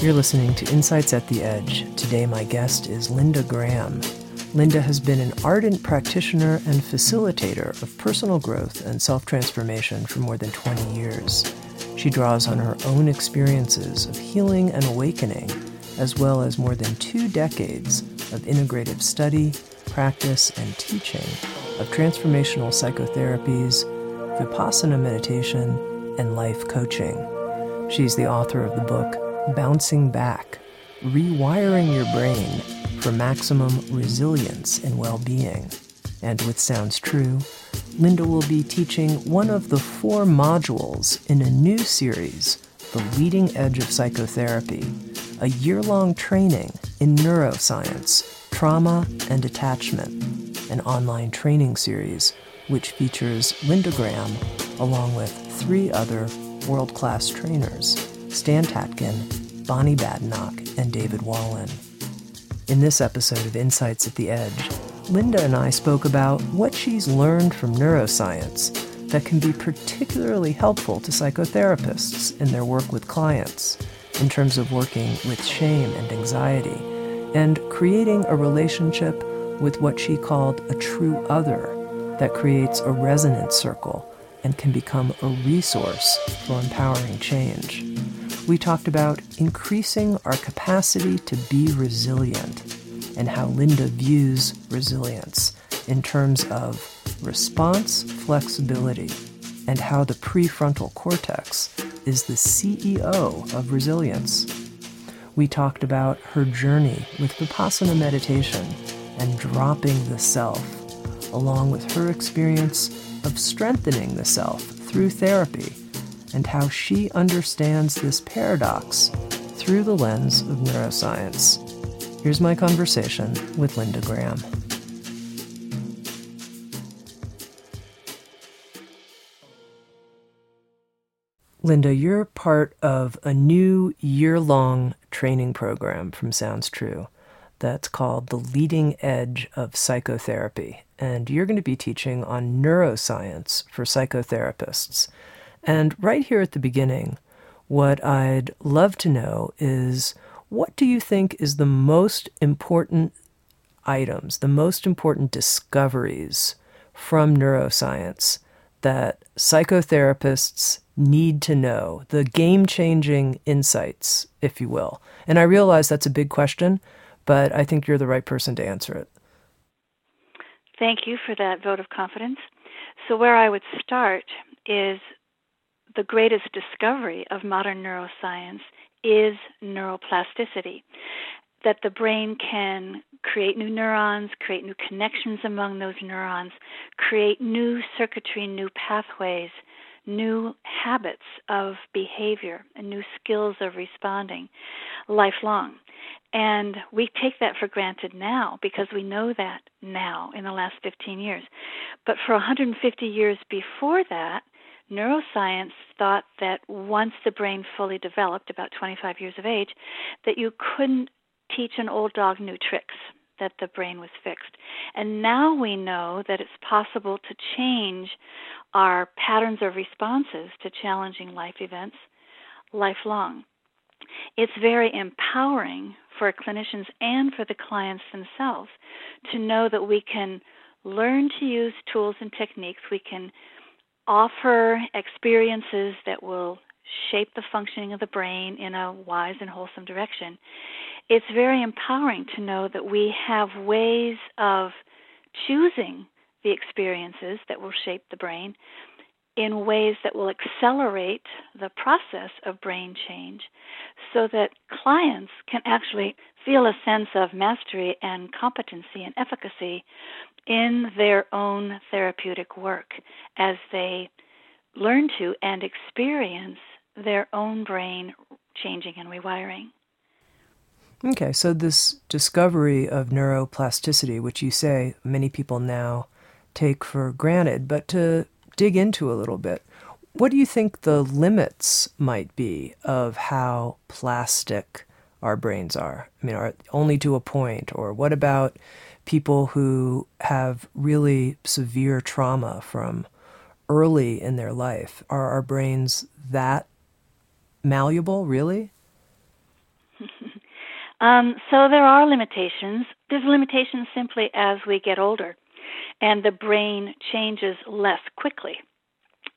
You're listening to Insights at the Edge. Today, my guest is Linda Graham. Linda has been an ardent practitioner and facilitator of personal growth and self transformation for more than 20 years. She draws on her own experiences of healing and awakening, as well as more than two decades of integrative study, practice, and teaching of transformational psychotherapies, vipassana meditation, and life coaching. She's the author of the book Bouncing Back Rewiring Your Brain for Maximum Resilience and Well Being. And with Sounds True, Linda will be teaching one of the four modules in a new series, The Leading Edge of Psychotherapy, a year long training in neuroscience, trauma, and attachment, an online training series which features Linda Graham along with three other world class trainers Stan Tatkin, Bonnie Badenoch, and David Wallin. In this episode of Insights at the Edge, Linda and I spoke about what she's learned from neuroscience that can be particularly helpful to psychotherapists in their work with clients in terms of working with shame and anxiety and creating a relationship with what she called a true other that creates a resonance circle and can become a resource for empowering change we talked about increasing our capacity to be resilient and how Linda views resilience in terms of response flexibility and how the prefrontal cortex is the CEO of resilience. We talked about her journey with Vipassana meditation and dropping the self, along with her experience of strengthening the self through therapy and how she understands this paradox through the lens of neuroscience. Here's my conversation with Linda Graham. Linda, you're part of a new year long training program from Sounds True that's called The Leading Edge of Psychotherapy. And you're going to be teaching on neuroscience for psychotherapists. And right here at the beginning, what I'd love to know is what do you think is the most important items, the most important discoveries from neuroscience that psychotherapists need to know, the game changing insights, if you will? And I realize that's a big question, but I think you're the right person to answer it. Thank you for that vote of confidence. So, where I would start is the greatest discovery of modern neuroscience is neuroplasticity. That the brain can create new neurons, create new connections among those neurons, create new circuitry, new pathways, new habits of behavior, and new skills of responding lifelong. And we take that for granted now because we know that now in the last 15 years. But for 150 years before that, neuroscience thought that once the brain fully developed, about 25 years of age, that you couldn't teach an old dog new tricks, that the brain was fixed. And now we know that it's possible to change our patterns of responses to challenging life events lifelong. It's very empowering for clinicians and for the clients themselves to know that we can learn to use tools and techniques, we can offer experiences that will shape the functioning of the brain in a wise and wholesome direction. It's very empowering to know that we have ways of choosing the experiences that will shape the brain in ways that will accelerate the process of brain change so that clients can actually feel a sense of mastery and competency and efficacy in their own therapeutic work as they learn to and experience their own brain changing and rewiring. Okay, so this discovery of neuroplasticity, which you say many people now take for granted, but to dig into a little bit, what do you think the limits might be of how plastic our brains are? I mean, are only to a point, or what about people who have really severe trauma from early in their life? Are our brains that malleable, really? um, so there are limitations. There's limitations simply as we get older, and the brain changes less quickly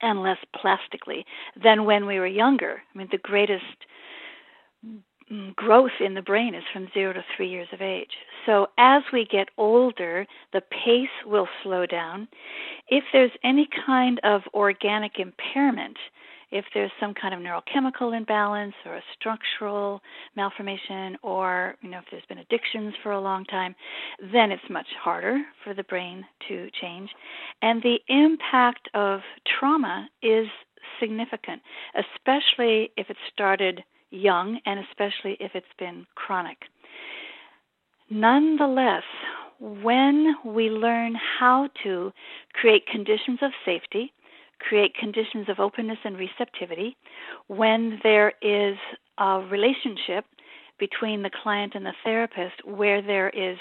and less plastically than when we were younger. I mean, the greatest mm, growth in the brain is from zero to three years of age. So as we get older, the pace will slow down. If there's any kind of organic impairment, if there's some kind of neurochemical imbalance or a structural malformation or you know if there's been addictions for a long time then it's much harder for the brain to change. And the impact of trauma is significant especially if it started young and especially if it's been chronic. Nonetheless when we learn how to create conditions of safety create conditions of openness and receptivity when there is a relationship between the client and the therapist where there is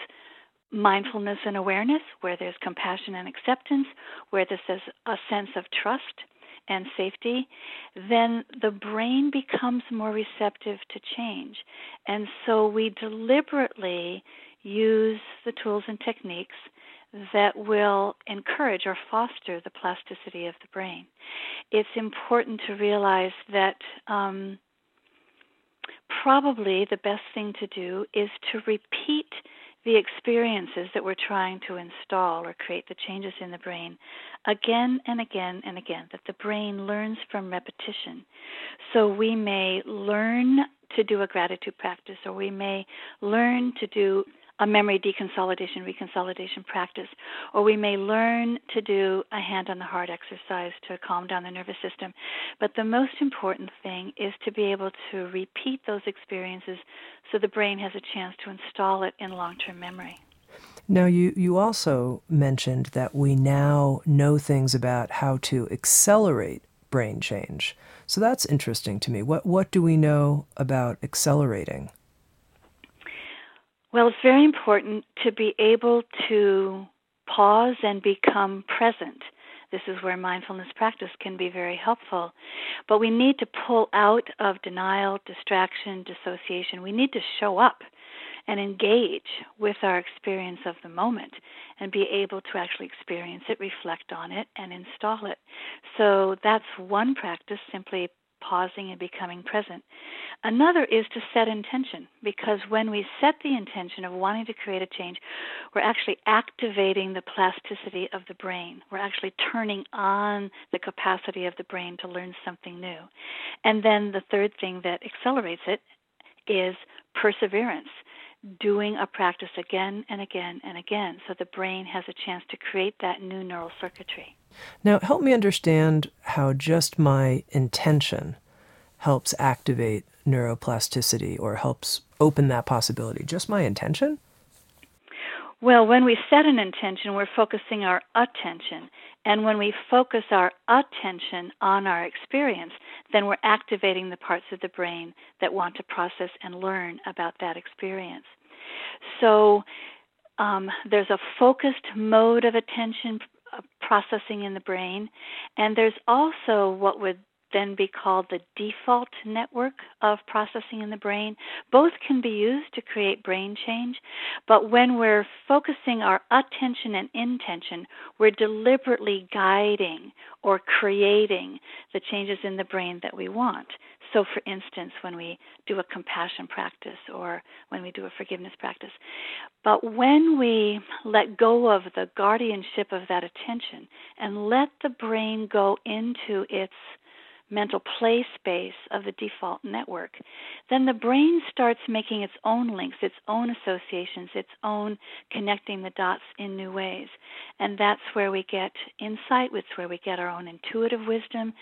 mindfulness and awareness, where there's compassion and acceptance, where there's a sense of trust and safety, then the brain becomes more receptive to change. And so we deliberately use the tools and techniques that will encourage or foster the plasticity of the brain. It's important to realize that um, probably the best thing to do is to repeat the experiences that we're trying to install or create the changes in the brain again and again and again, that the brain learns from repetition. So we may learn to do a gratitude practice, or we may learn to do a memory deconsolidation reconsolidation practice, or we may learn to do a hand on the heart exercise to calm down the nervous system. But the most important thing is to be able to repeat those experiences so the brain has a chance to install it in long term memory. Now, you, you also mentioned that we now know things about how to accelerate brain change. So that's interesting to me. What, what do we know about accelerating? Well, it's very important to be able to pause and become present. This is where mindfulness practice can be very helpful. But we need to pull out of denial, distraction, dissociation. We need to show up and engage with our experience of the moment and be able to actually experience it, reflect on it, and install it. So that's one practice, simply pausing and becoming present. Another is to set intention because when we set the intention of wanting to create a change, we're actually activating the plasticity of the brain. We're actually turning on the capacity of the brain to learn something new. And then the third thing that accelerates it is perseverance doing a practice again and again and again so the brain has a chance to create that new neural circuitry. Now, help me understand how just my intention helps activate neuroplasticity or helps open that possibility. Just my intention? Well, when we set an intention, we're focusing our attention. And when we focus our attention on our experience, then we're activating the parts of the brain that want to process and learn about that experience. So um, there's a focused mode of attention uh, processing in the brain, and there's also what would then be called the default network of processing in the brain. Both can be used to create brain change, but when we're focusing our attention and intention, we're deliberately guiding or creating the changes in the brain that we want. So, for instance, when we do a compassion practice or when we do a forgiveness practice. But when we let go of the guardianship of that attention and let the brain go into its mental play space of the default network, then the brain starts making its own links, its own associations, its own connecting the dots in new ways. And that's where we get insight, it's where we get our own intuitive wisdom.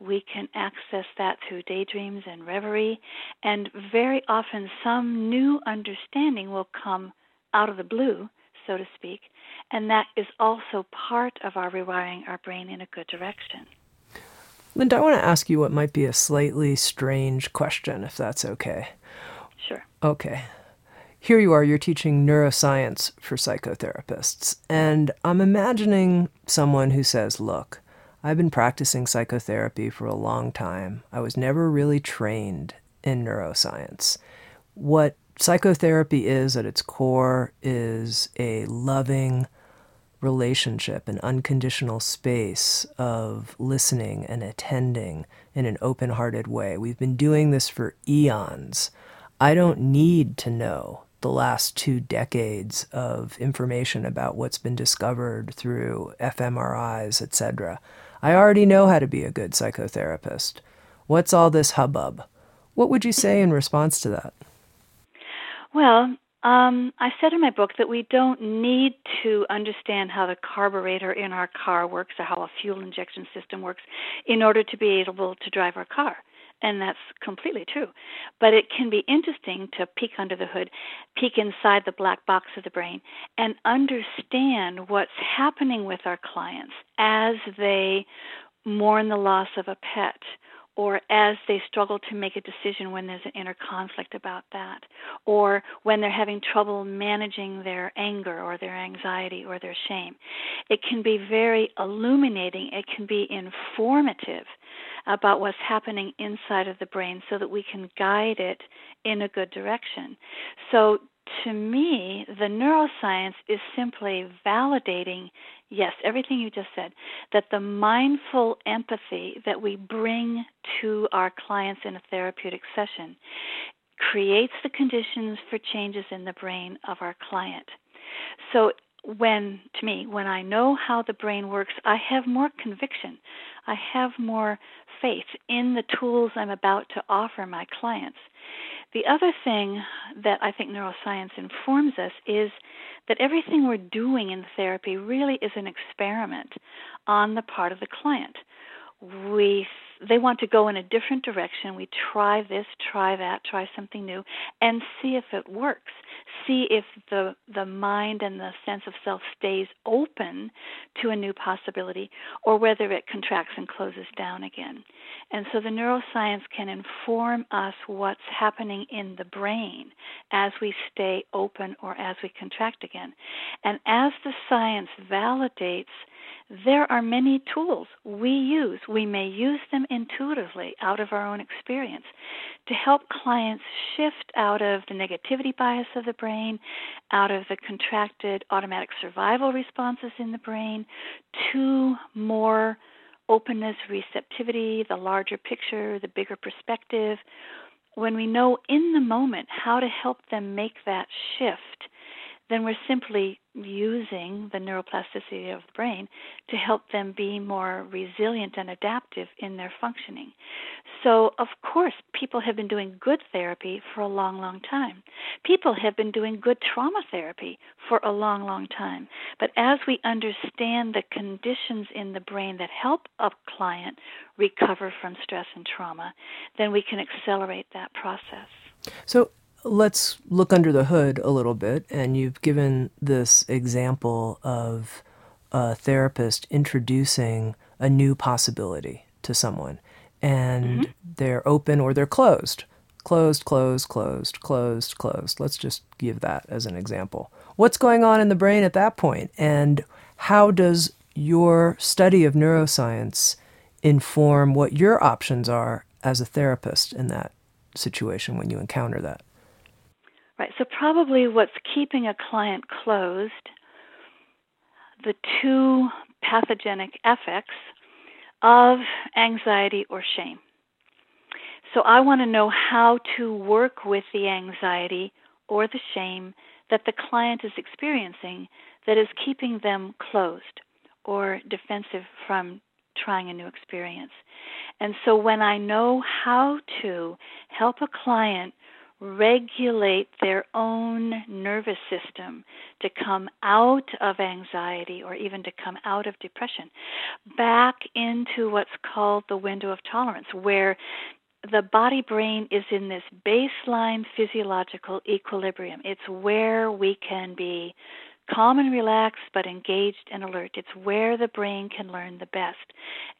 We can access that through daydreams and reverie. And very often, some new understanding will come out of the blue so to speak, and that is also part of our rewiring our brain in a good direction. Linda, I want to ask you what might be a slightly strange question, if that's okay. Sure. Okay. Here you are, you're teaching neuroscience for psychotherapists. And I'm imagining someone who says, Look, I've been practicing psychotherapy for a long time. I was never really trained in neuroscience. What psychotherapy is at its core is a loving, relationship, an unconditional space of listening and attending in an open hearted way. We've been doing this for eons. I don't need to know the last two decades of information about what's been discovered through fMRIs, etc. I already know how to be a good psychotherapist. What's all this hubbub? What would you say in response to that? Well, um, I said in my book that we don't need to understand how the carburetor in our car works or how a fuel injection system works in order to be able to drive our car. And that's completely true. But it can be interesting to peek under the hood, peek inside the black box of the brain, and understand what's happening with our clients as they mourn the loss of a pet or as they struggle to make a decision when there's an inner conflict about that, or when they're having trouble managing their anger or their anxiety or their shame. It can be very illuminating, it can be informative about what's happening inside of the brain so that we can guide it in a good direction. So, to me, the neuroscience is simply validating yes, everything you just said, that the mindful empathy that we bring to our clients in a therapeutic session creates the conditions for changes in the brain of our client. So, when, to me, when I know how the brain works, I have more conviction. I have more faith in the tools I'm about to offer my clients. The other thing that I think neuroscience informs us is that everything we're doing in therapy really is an experiment on the part of the client. We they want to go in a different direction. We try this, try that, try something new, and see if it works. See if the the mind and the sense of self stays open to a new possibility, or whether it contracts and closes down again. And so the neuroscience can inform us what's happening in the brain as we stay open or as we contract again. And as the science validates there are many tools we use. We may use them intuitively out of our own experience to help clients shift out of the negativity bias of the brain, out of the contracted automatic survival responses in the brain, to more openness, receptivity, the larger picture, the bigger perspective. When we know in the moment how to help them make that shift, then we're simply using the neuroplasticity of the brain to help them be more resilient and adaptive in their functioning. So, of course, people have been doing good therapy for a long, long time. People have been doing good trauma therapy for a long, long time. But as we understand the conditions in the brain that help a client recover from stress and trauma, then we can accelerate that process. So, let's look under the hood a little bit. And you've given this example of a therapist introducing a new possibility to someone, and mm-hmm. they're open or they're closed. Closed, closed, closed, closed, closed. Let's just give that as an example. What's going on in the brain at that point, and how does your study of neuroscience inform what your options are as a therapist in that situation when you encounter that. Right. So, probably what's keeping a client closed, the two pathogenic effects of anxiety or shame. So, I want to know how to work with the anxiety or the shame that the client is experiencing that is keeping them closed or defensive from trying a new experience. And so when I know how to help a client regulate their own nervous system to come out of anxiety or even to come out of depression back into what's called the window of tolerance, where the body brain is in this baseline physiological equilibrium. It's where we can be calm and relaxed, but engaged and alert. It's where the brain can learn the best.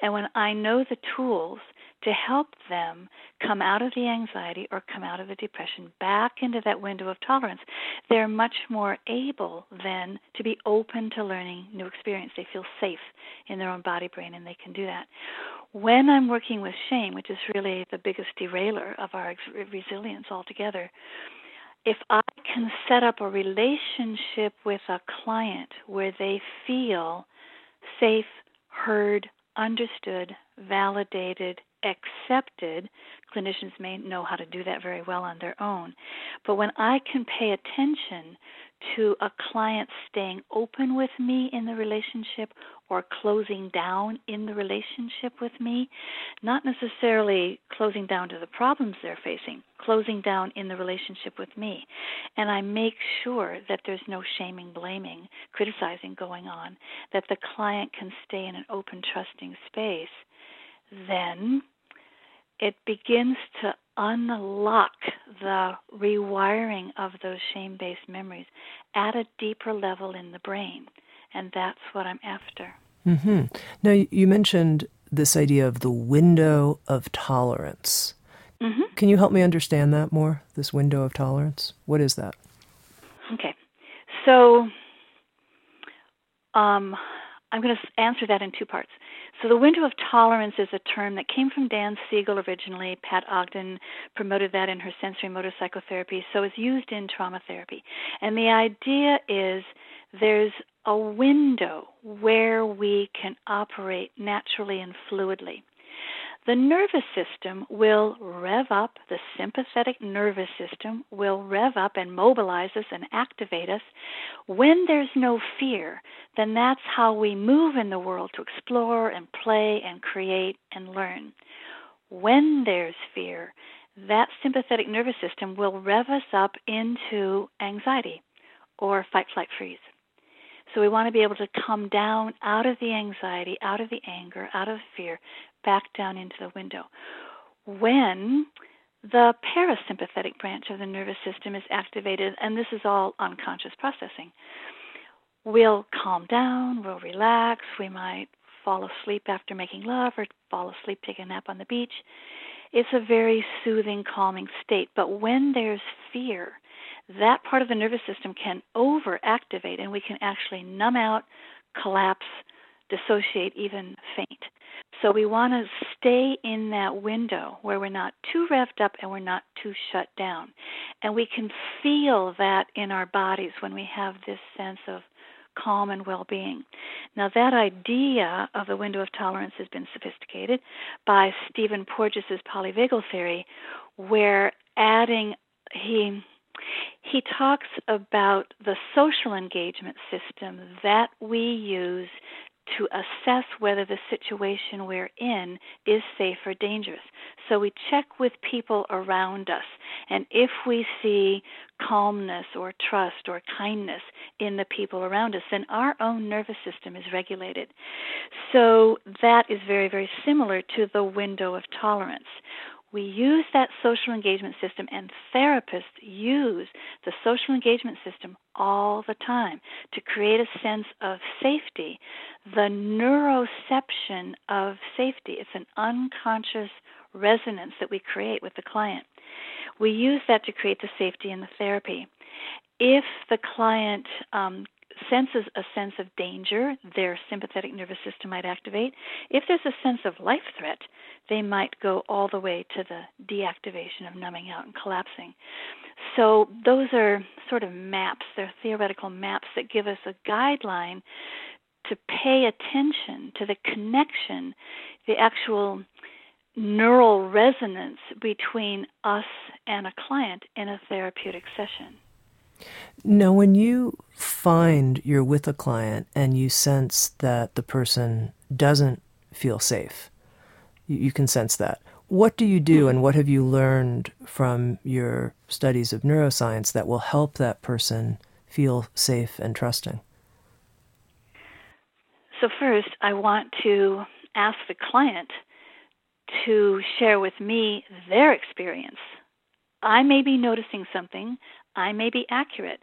And when I know the tools to help them come out of the anxiety or come out of the depression back into that window of tolerance, they're much more able then to be open to learning new experience. They feel safe in their own body brain and they can do that. When I'm working with shame, which is really the biggest derailer of our resilience altogether, if I can set up a relationship with a client where they feel safe, heard, understood, validated, accepted, clinicians may know how to do that very well on their own. But when I can pay attention to a client staying open with me in the relationship or closing down in the relationship with me, not necessarily closing down to the problems they're facing, closing down in the relationship with me. And I make sure that there's no shaming, blaming, criticizing going on, that the client can stay in an open, trusting space, then it begins to unlock the rewiring of those shame based memories at a deeper level in the brain. And that's what I'm after. Mm-hmm. Now, you mentioned this idea of the window of tolerance. Mm-hmm. Can you help me understand that more? This window of tolerance? What is that? Okay. So, um, I'm going to answer that in two parts. So, the window of tolerance is a term that came from Dan Siegel originally. Pat Ogden promoted that in her sensorimotor psychotherapy, so it's used in trauma therapy. And the idea is there's a window where we can operate naturally and fluidly. The nervous system will rev up, the sympathetic nervous system will rev up and mobilize us and activate us. When there's no fear, then that's how we move in the world to explore and play and create and learn. When there's fear, that sympathetic nervous system will rev us up into anxiety or fight, flight, freeze. So we want to be able to come down out of the anxiety, out of the anger, out of fear, back down into the window. When the parasympathetic branch of the nervous system is activated, and this is all unconscious processing, we'll calm down, we'll relax, we might fall asleep after making love or fall asleep, take a nap on the beach. It's a very soothing, calming state. But when there's fear, that part of the nervous system can overactivate and we can actually numb out, collapse, dissociate, even faint. So we want to stay in that window where we're not too revved up and we're not too shut down. And we can feel that in our bodies when we have this sense of calm and well being. Now, that idea of the window of tolerance has been sophisticated by Stephen Porges' polyvagal theory, where adding, he he talks about the social engagement system that we use to assess whether the situation we're in is safe or dangerous. So we check with people around us, and if we see calmness or trust or kindness in the people around us, then our own nervous system is regulated. So that is very, very similar to the window of tolerance. We use that social engagement system, and therapists use the social engagement system all the time to create a sense of safety. The neuroception of safety, it's an unconscious resonance that we create with the client. We use that to create the safety in the therapy. If the client um, senses a sense of danger, their sympathetic nervous system might activate. If there's a sense of life threat, they might go all the way to the deactivation of numbing out and collapsing. So those are sort of maps, they're theoretical maps that give us a guideline to pay attention to the connection, the actual neural resonance between us and a client in a therapeutic session. Now, when you find you're with a client and you sense that the person doesn't feel safe, you, you can sense that. What do you do, hmm. and what have you learned from your studies of neuroscience that will help that person feel safe and trusting? So, first, I want to ask the client to share with me their experience. I may be noticing something, I may be accurate,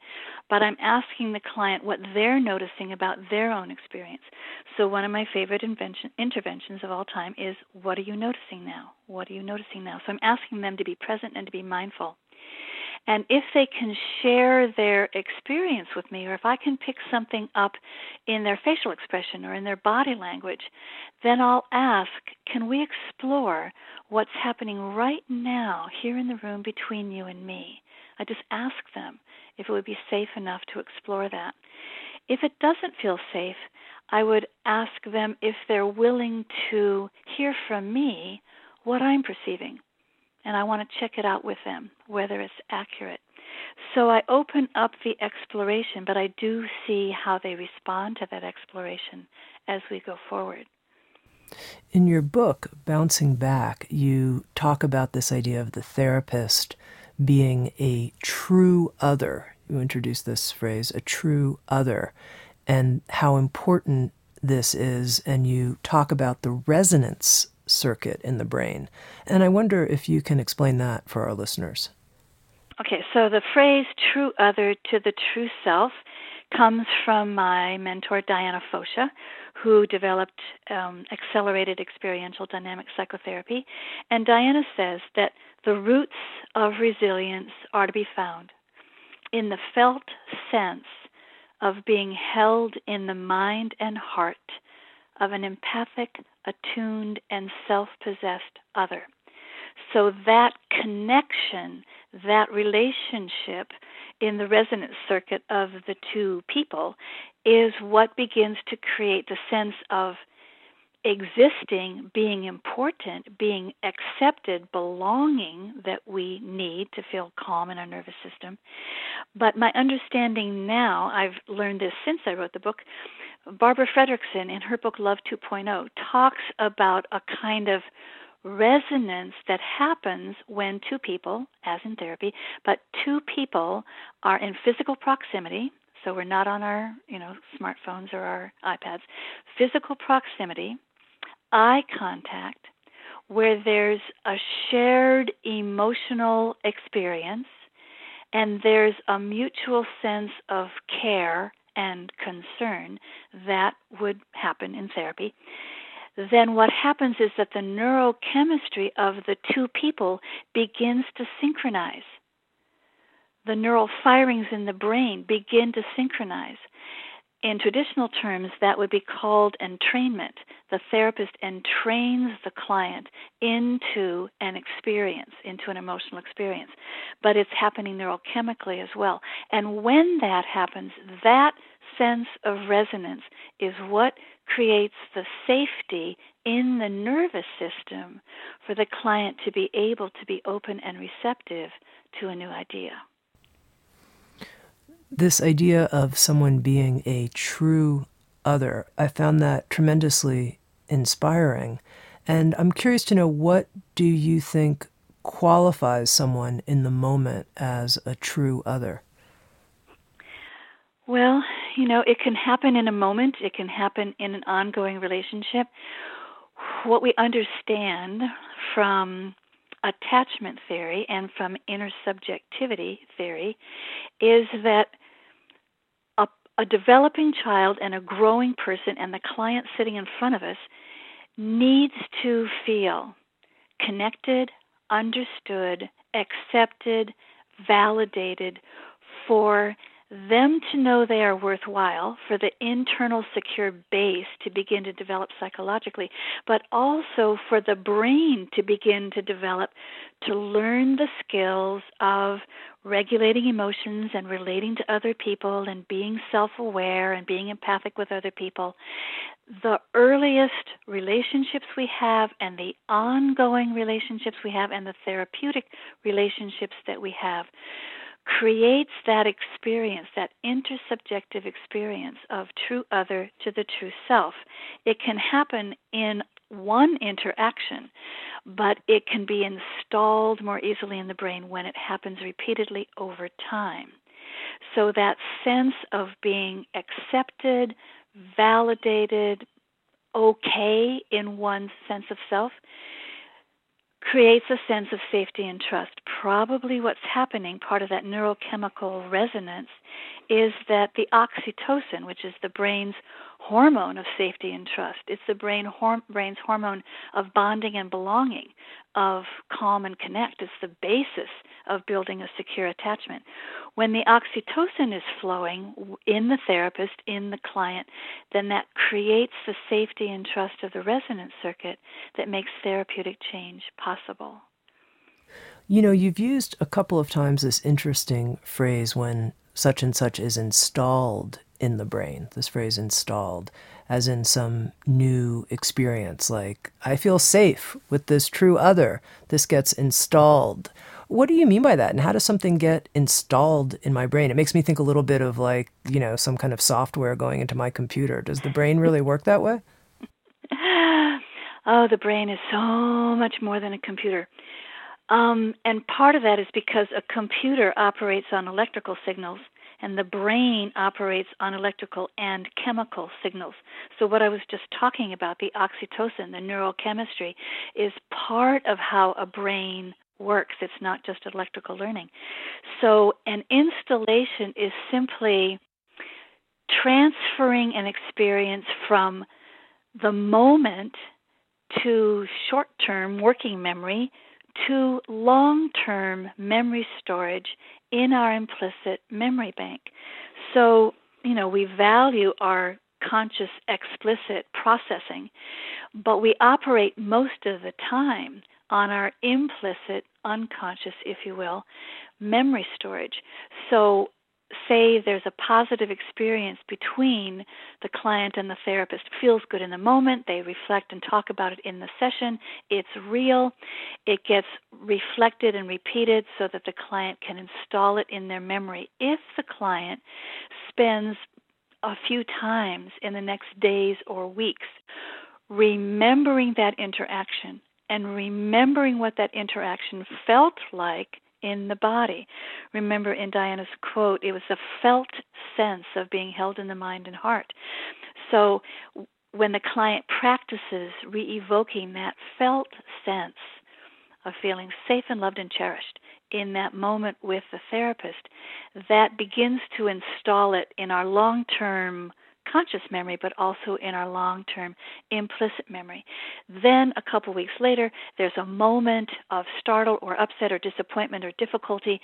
but I'm asking the client what they're noticing about their own experience. So, one of my favorite interventions of all time is What are you noticing now? What are you noticing now? So, I'm asking them to be present and to be mindful. And if they can share their experience with me, or if I can pick something up in their facial expression or in their body language, then I'll ask, can we explore what's happening right now here in the room between you and me? I just ask them if it would be safe enough to explore that. If it doesn't feel safe, I would ask them if they're willing to hear from me what I'm perceiving and I want to check it out with them, whether it's accurate. So I open up the exploration, but I do see how they respond to that exploration as we go forward. In your book, Bouncing Back, you talk about this idea of the therapist being a true other. You introduce this phrase, a true other, and how important this is. And you talk about the resonance circuit in the brain. And I wonder if you can explain that for our listeners. Okay, so the phrase true other to the true self comes from my mentor, Diana Fosha, who developed um, accelerated experiential dynamic psychotherapy. And Diana says that the roots of resilience are to be found in the felt sense of being held in the mind and heart of an empathic, attuned, and self possessed other. So that connection, that relationship in the resonance circuit of the two people is what begins to create the sense of existing, being important, being accepted, belonging that we need to feel calm in our nervous system. But my understanding now, I've learned this since I wrote the book, Barbara Fredrickson, in her book Love 2.0, talks about a kind of resonance that happens when two people, as in therapy, but two people are in physical proximity. So we're not on our, you know, smartphones or our iPads. Physical proximity, eye contact, where there's a shared emotional experience and there's a mutual sense of care and concern that would happen in therapy, then what happens is that the neurochemistry of the two people begins to synchronize. The neural firings in the brain begin to synchronize in traditional terms, that would be called entrainment. The therapist entrains the client into an experience, into an emotional experience. But it's happening neurochemically as well. And when that happens, that sense of resonance is what creates the safety in the nervous system for the client to be able to be open and receptive to a new idea this idea of someone being a true other, I found that tremendously inspiring. And I'm curious to know what do you think qualifies someone in the moment as a true other? Well, you know, it can happen in a moment, it can happen in an ongoing relationship. What we understand from attachment theory and from intersubjectivity theory is that a developing child and a growing person and the client sitting in front of us needs to feel connected, understood, accepted, validated for them to know they are worthwhile, for the internal secure base to begin to develop psychologically, but also for the brain to begin to develop to learn the skills of regulating emotions and relating to other people and being self aware and being empathic with other people. The earliest relationships we have and the ongoing relationships we have and the therapeutic relationships that we have creates that experience, that intersubjective experience of true other to the true self. It can happen in one interaction, but it can be installed more easily in the brain when it happens repeatedly over time. So that sense of being accepted, validated, okay in one's sense of self creates a sense of safety and trust. Probably what's happening, part of that neurochemical resonance, is that the oxytocin, which is the brain's hormone of safety and trust, it's the brain brain's hormone of bonding and belonging, of calm and connect. It's the basis of building a secure attachment. When the oxytocin is flowing in the therapist, in the client, then that creates the safety and trust of the resonance circuit that makes therapeutic change possible. You know, you've used a couple of times this interesting phrase when such and such is installed in the brain, this phrase installed, as in some new experience, like, I feel safe with this true other. This gets installed. What do you mean by that? And how does something get installed in my brain? It makes me think a little bit of like, you know, some kind of software going into my computer. Does the brain really work that way? Oh, the brain is so much more than a computer. Um, and part of that is because a computer operates on electrical signals and the brain operates on electrical and chemical signals. So, what I was just talking about, the oxytocin, the neurochemistry, is part of how a brain works. It's not just electrical learning. So, an installation is simply transferring an experience from the moment to short term working memory to long term memory storage in our implicit memory bank. So, you know, we value our conscious explicit processing, but we operate most of the time on our implicit unconscious, if you will, memory storage. So say there's a positive experience between the client and the therapist. Feels good in the moment. They reflect and talk about it in the session. It's real. It gets reflected and repeated so that the client can install it in their memory. If the client spends a few times in the next days or weeks remembering that interaction and remembering what that interaction felt like in the body. Remember in Diana's quote, it was a felt sense of being held in the mind and heart. So when the client practices re evoking that felt sense of feeling safe and loved and cherished in that moment with the therapist, that begins to install it in our long term conscious memory, but also in our long term implicit memory. Then, a couple weeks later, there's a moment of startle or upset or disappointment or difficulty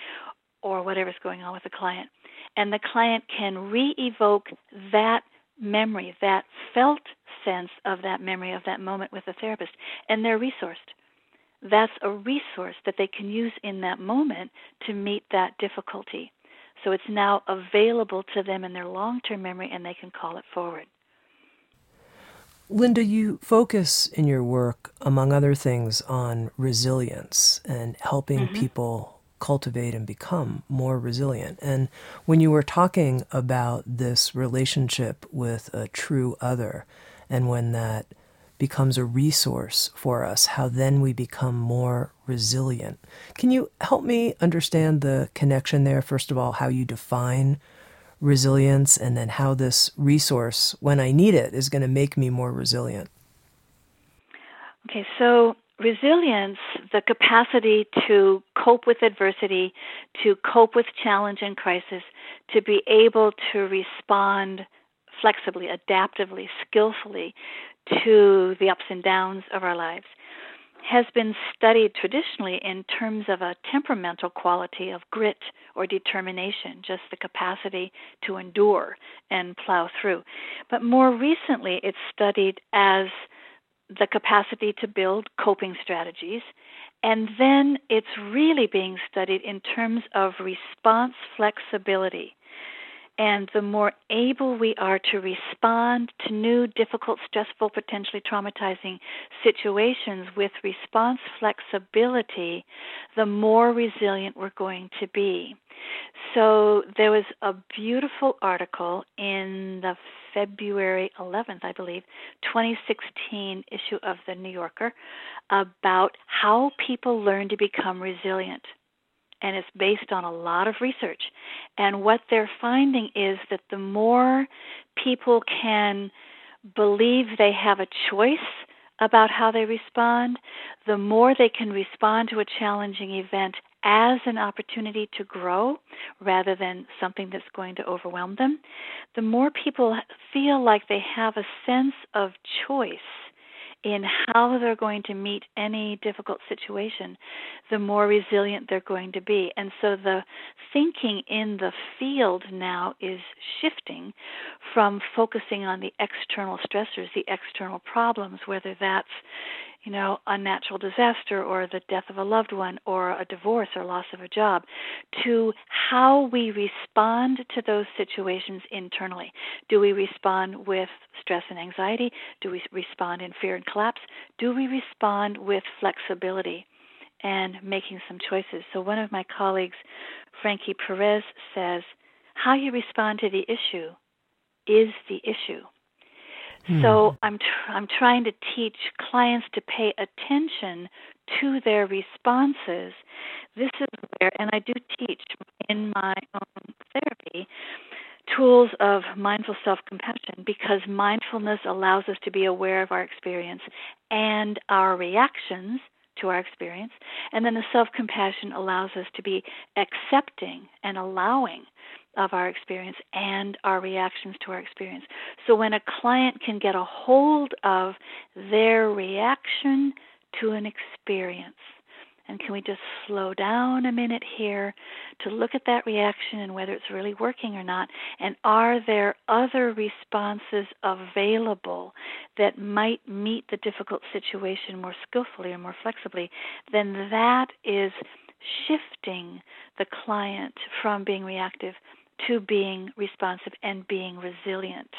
or whatever's going on with the client. And the client can re evoke that memory, that felt sense of that memory of that moment with the therapist, and they're resourced. That's a resource that they can use in that moment to meet that difficulty. So it's now available to them in their long term memory and they can call it forward. Linda, you focus in your work, among other things, on resilience and helping mm-hmm. people cultivate and become more resilient. And when you were talking about this relationship with a true other, and when that becomes a resource for us, how then we become more resilient. Can you help me understand the connection there? First of all, how you define resilience, and then how this resource, when I need it, is going to make me more resilient. Okay, so resilience, the capacity to cope with adversity, to cope with challenge and crisis, to be able to respond flexibly, adaptively, skillfully to the ups and downs of our lives. has been studied traditionally in terms of a temperamental quality of grit or determination, just the capacity to endure and plow through. But more recently, it's studied as the capacity to build coping strategies. And then it's really being studied in terms of response flexibility. And the more able we are to respond to new, difficult, stressful, potentially traumatizing situations with response flexibility, the more resilient we're going to be. So there was a beautiful article in the February 11th, I believe, 2016 issue of the New Yorker about how people learn to become resilient and it's based on a lot of research. And what they're finding is that the more people can believe they have a choice about how they respond, the more they can respond to a challenging event as an opportunity to grow rather than something that's going to overwhelm them, the more people feel like they have a sense of choice in how they're going to meet any difficult situation, the more resilient they're going to be. And so the thinking in the field now is shifting from focusing on the external stressors, the external problems, whether that's you know, a natural disaster or the death of a loved one or a divorce or loss of a job, to how we respond to those situations internally. Do we respond with stress and anxiety? Do we respond in fear and collapse? Do we respond with flexibility? and making some choices. So, one of my colleagues, Frankie Perez, says, How you respond to the issue is the issue. Hmm. So I'm tr- I'm trying to teach clients to pay attention to their responses. This is where, and I do teach in my own therapy tools of mindful self compassion because mindfulness allows us to be aware of our experience and our reactions to our experience. And then the self compassion allows us to be accepting and allowing of our experience and our reactions to our experience. So when a client can get a hold of their reaction to an experience, and can we just slow down a minute here to look at that reaction and whether it's really working or not? And are there other responses available that might meet the difficult situation more skillfully or more flexibly? Then that is shifting the client from being reactive to being responsive and being resilient.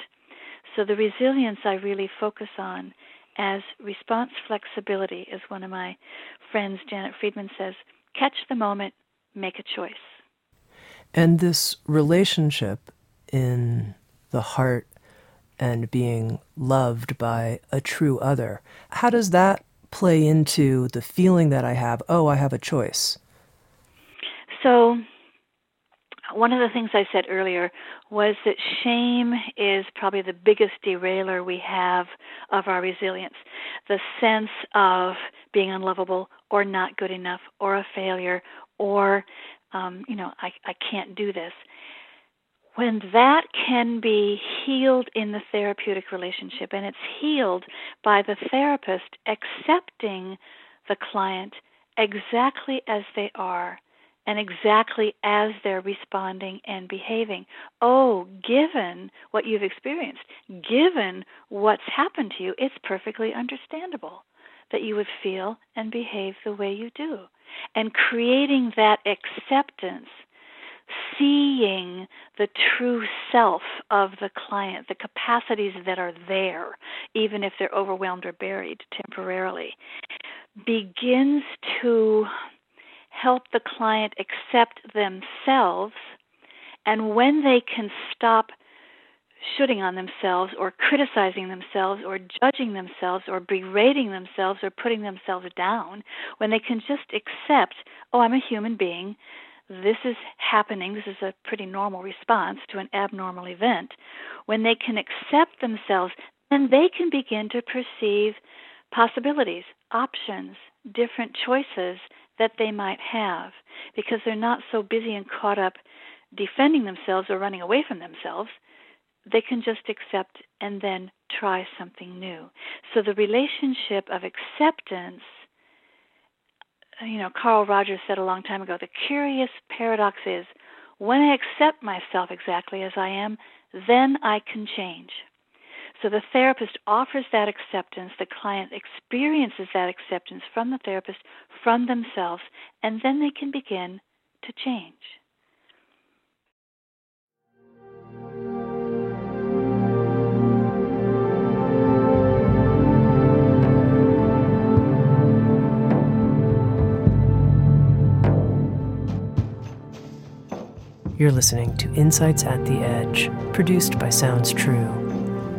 So the resilience I really focus on as response flexibility, as one of my friends, Janet Friedman, says, catch the moment, make a choice. And this relationship in the heart and being loved by a true other, how does that play into the feeling that I have, oh, I have a choice? So one of the things I said earlier was that shame is probably the biggest derailer we have of our resilience. The sense of being unlovable or not good enough or a failure or, um, you know, I, I can't do this. When that can be healed in the therapeutic relationship, and it's healed by the therapist accepting the client exactly as they are and exactly as they're responding and behaving. Oh, given what you've experienced, given what's happened to you, it's perfectly understandable that you would feel and behave the way you do. And creating that acceptance, seeing the true self of the client, the capacities that are there, even if they're overwhelmed or buried temporarily, begins to help the client accept themselves. And when they can stop shooting on themselves or criticizing themselves or judging themselves or berating themselves or putting themselves down, when they can just accept, oh, I'm a human being, this is happening, this is a pretty normal response to an abnormal event, when they can accept themselves, then they can begin to perceive possibilities, options, different choices that they might have because they're not so busy and caught up defending themselves or running away from themselves. They can just accept and then try something new. So the relationship of acceptance you know, Carl Rogers said a long time ago, the curious paradox is when I accept myself exactly as I am, then I can change. So the therapist offers that acceptance, the client experiences that acceptance from the therapist, from themselves, and then they can begin to change. You're listening to Insights at the Edge, produced by Sounds True.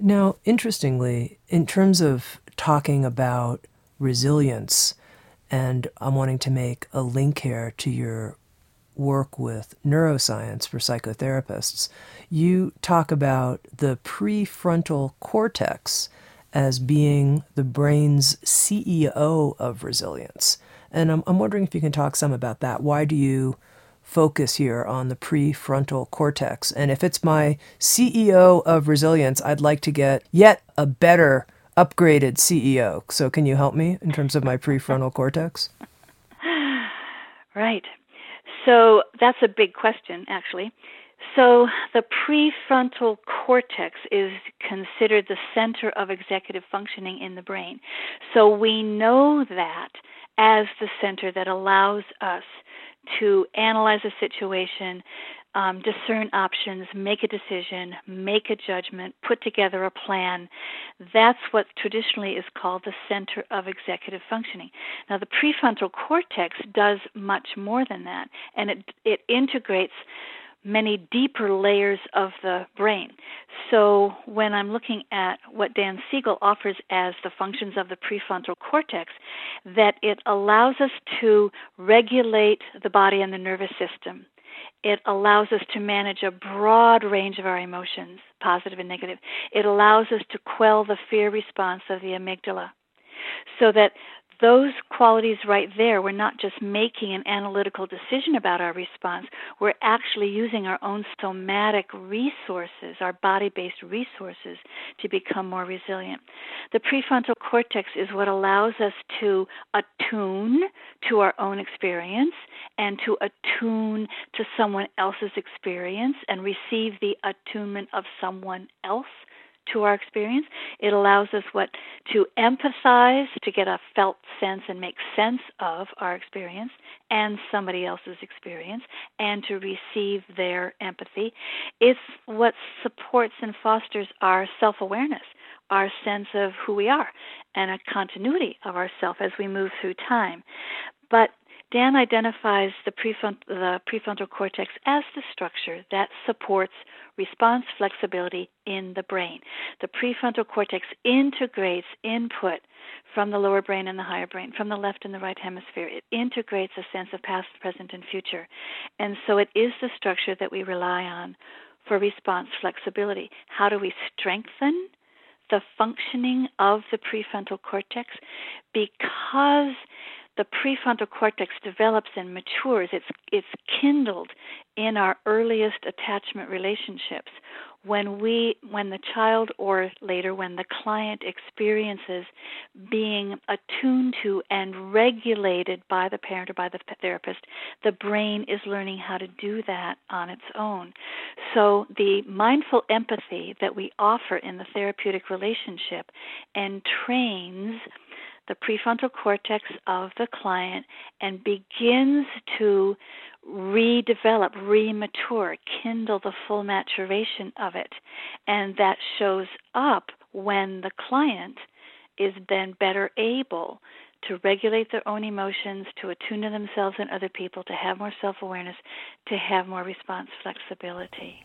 Now, interestingly, in terms of talking about resilience, and I'm wanting to make a link here to your work with neuroscience for psychotherapists, you talk about the prefrontal cortex as being the brain's CEO of resilience. And I'm, I'm wondering if you can talk some about that. Why do you focus here on the prefrontal cortex. And if it's my CEO of resilience, I'd like to get yet a better upgraded CEO. So, can you help me in terms of my prefrontal cortex? Right. So, that's a big question, actually. So, the prefrontal cortex is considered the center of executive functioning in the brain. So, we know that as the center that allows us to analyze a situation, um, discern options, make a decision, make a judgment, put together a plan. That's what traditionally is called the center of executive functioning. Now, the prefrontal cortex does much more than that, and it, it integrates many deeper layers of the brain. So when I'm looking at what Dan Siegel offers as the functions of the prefrontal cortex, that it allows us to regulate the body and the nervous system. It allows us to manage a broad range of our emotions, positive and negative. It allows us to quell the fear response of the amygdala. So that those qualities right there, we're not just making an analytical decision about our response, we're actually using our own somatic resources, our body based resources, to become more resilient. The prefrontal cortex is what allows us to attune to our own experience and to attune to someone else's experience and receive the attunement of someone else to our experience. It allows us what to empathize, to get a felt sense and make sense of our experience and somebody else's experience and to receive their empathy. It's what supports and fosters our self-awareness, our sense of who we are and a continuity of ourself as we move through time. But Dan identifies the, the prefrontal cortex as the structure that supports response flexibility in the brain. The prefrontal cortex integrates input from the lower brain and the higher brain, from the left and the right hemisphere. It integrates a sense of past, present, and future. And so it is the structure that we rely on for response flexibility. How do we strengthen the functioning of the prefrontal cortex? Because the prefrontal cortex develops and matures. It's it's kindled in our earliest attachment relationships when we when the child or later when the client experiences being attuned to and regulated by the parent or by the therapist the brain is learning how to do that on its own so the mindful empathy that we offer in the therapeutic relationship entrains the prefrontal cortex of the client and begins to redevelop, remature, kindle the full maturation of it. And that shows up when the client is then better able to regulate their own emotions, to attune to themselves and other people, to have more self awareness, to have more response flexibility.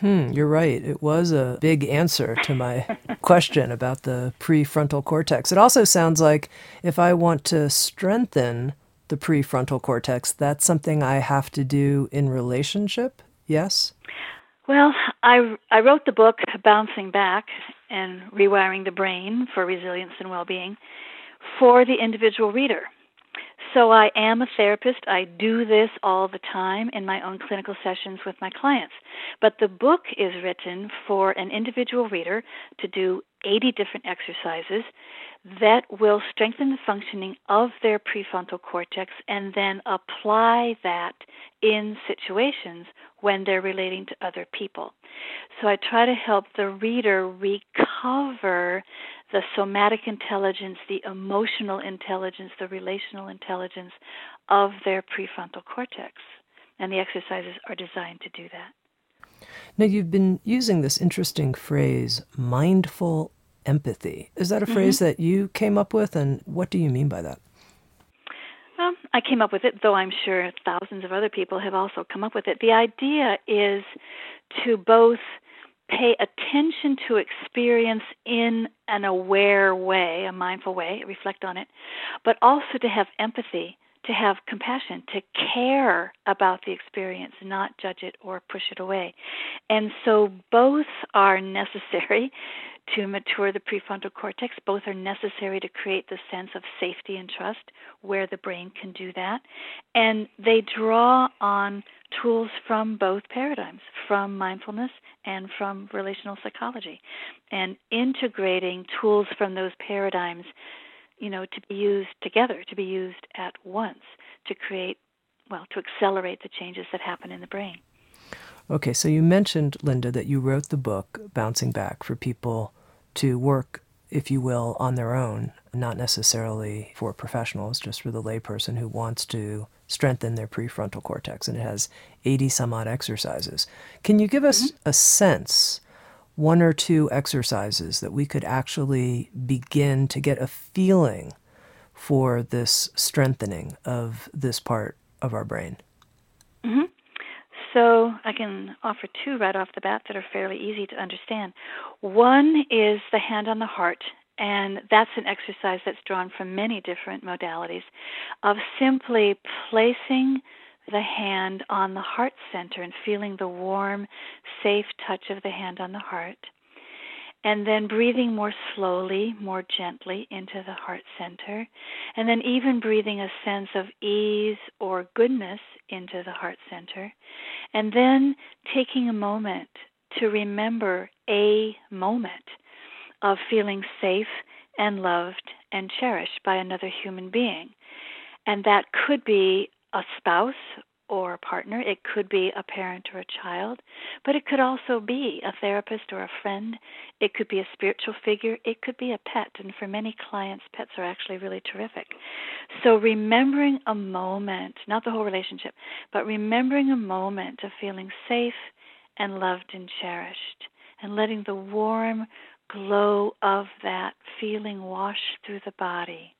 Hmm, you're right. It was a big answer to my question about the prefrontal cortex. It also sounds like if I want to strengthen the prefrontal cortex, that's something I have to do in relationship? Yes? Well, I, I wrote the book Bouncing Back and Rewiring the Brain for Resilience and Well-Being for the individual reader. So I am a therapist. I do this all the time in my own clinical sessions with my clients. But the book is written for an individual reader to do 80 different exercises that will strengthen the functioning of their prefrontal cortex and then apply that in situations when they're relating to other people. So I try to help the reader recover the somatic intelligence, the emotional intelligence, the relational intelligence of their prefrontal cortex. And the exercises are designed to do that. Now, you've been using this interesting phrase, mindful empathy. Is that a mm-hmm. phrase that you came up with, and what do you mean by that? Well, I came up with it, though I'm sure thousands of other people have also come up with it. The idea is to both pay attention to experience in an aware way, a mindful way, reflect on it, but also to have empathy, to have compassion, to care about the experience, not judge it or push it away. And so both are necessary to mature the prefrontal cortex. Both are necessary to create the sense of safety and trust where the brain can do that. And they draw on tools from both paradigms, from mindfulness and from relational psychology. And integrating tools from those paradigms, you know, to be used together, to be used at once to create, well, to accelerate the changes that happen in the brain. Okay, so you mentioned, Linda, that you wrote the book Bouncing Back for people to work, if you will, on their own, not necessarily for professionals, just for the layperson who wants to strengthen their prefrontal cortex. And it has 80 some odd exercises. Can you give us mm-hmm. a sense, one or two exercises that we could actually begin to get a feeling for this strengthening of this part of our brain? Mm-hmm. So I can offer two right off the bat that are fairly easy to understand. One is the hand on the heart, and that's an exercise that's drawn from many different modalities of simply placing the hand on the heart center and feeling the warm, safe touch of the hand on the heart and then breathing more slowly, more gently into the heart center, and then even breathing a sense of ease or goodness into the heart center, and then taking a moment to remember a moment of feeling safe and loved and cherished by another human being. And that could be a spouse or a partner. It could be a parent or a child, but it could also be a therapist or a friend. It could be a spiritual figure. It could be a pet. And for many clients, pets are actually really terrific. So remembering a moment, not the whole relationship, but remembering a moment of feeling safe and loved and cherished, and letting the warm glow of that feeling wash through the body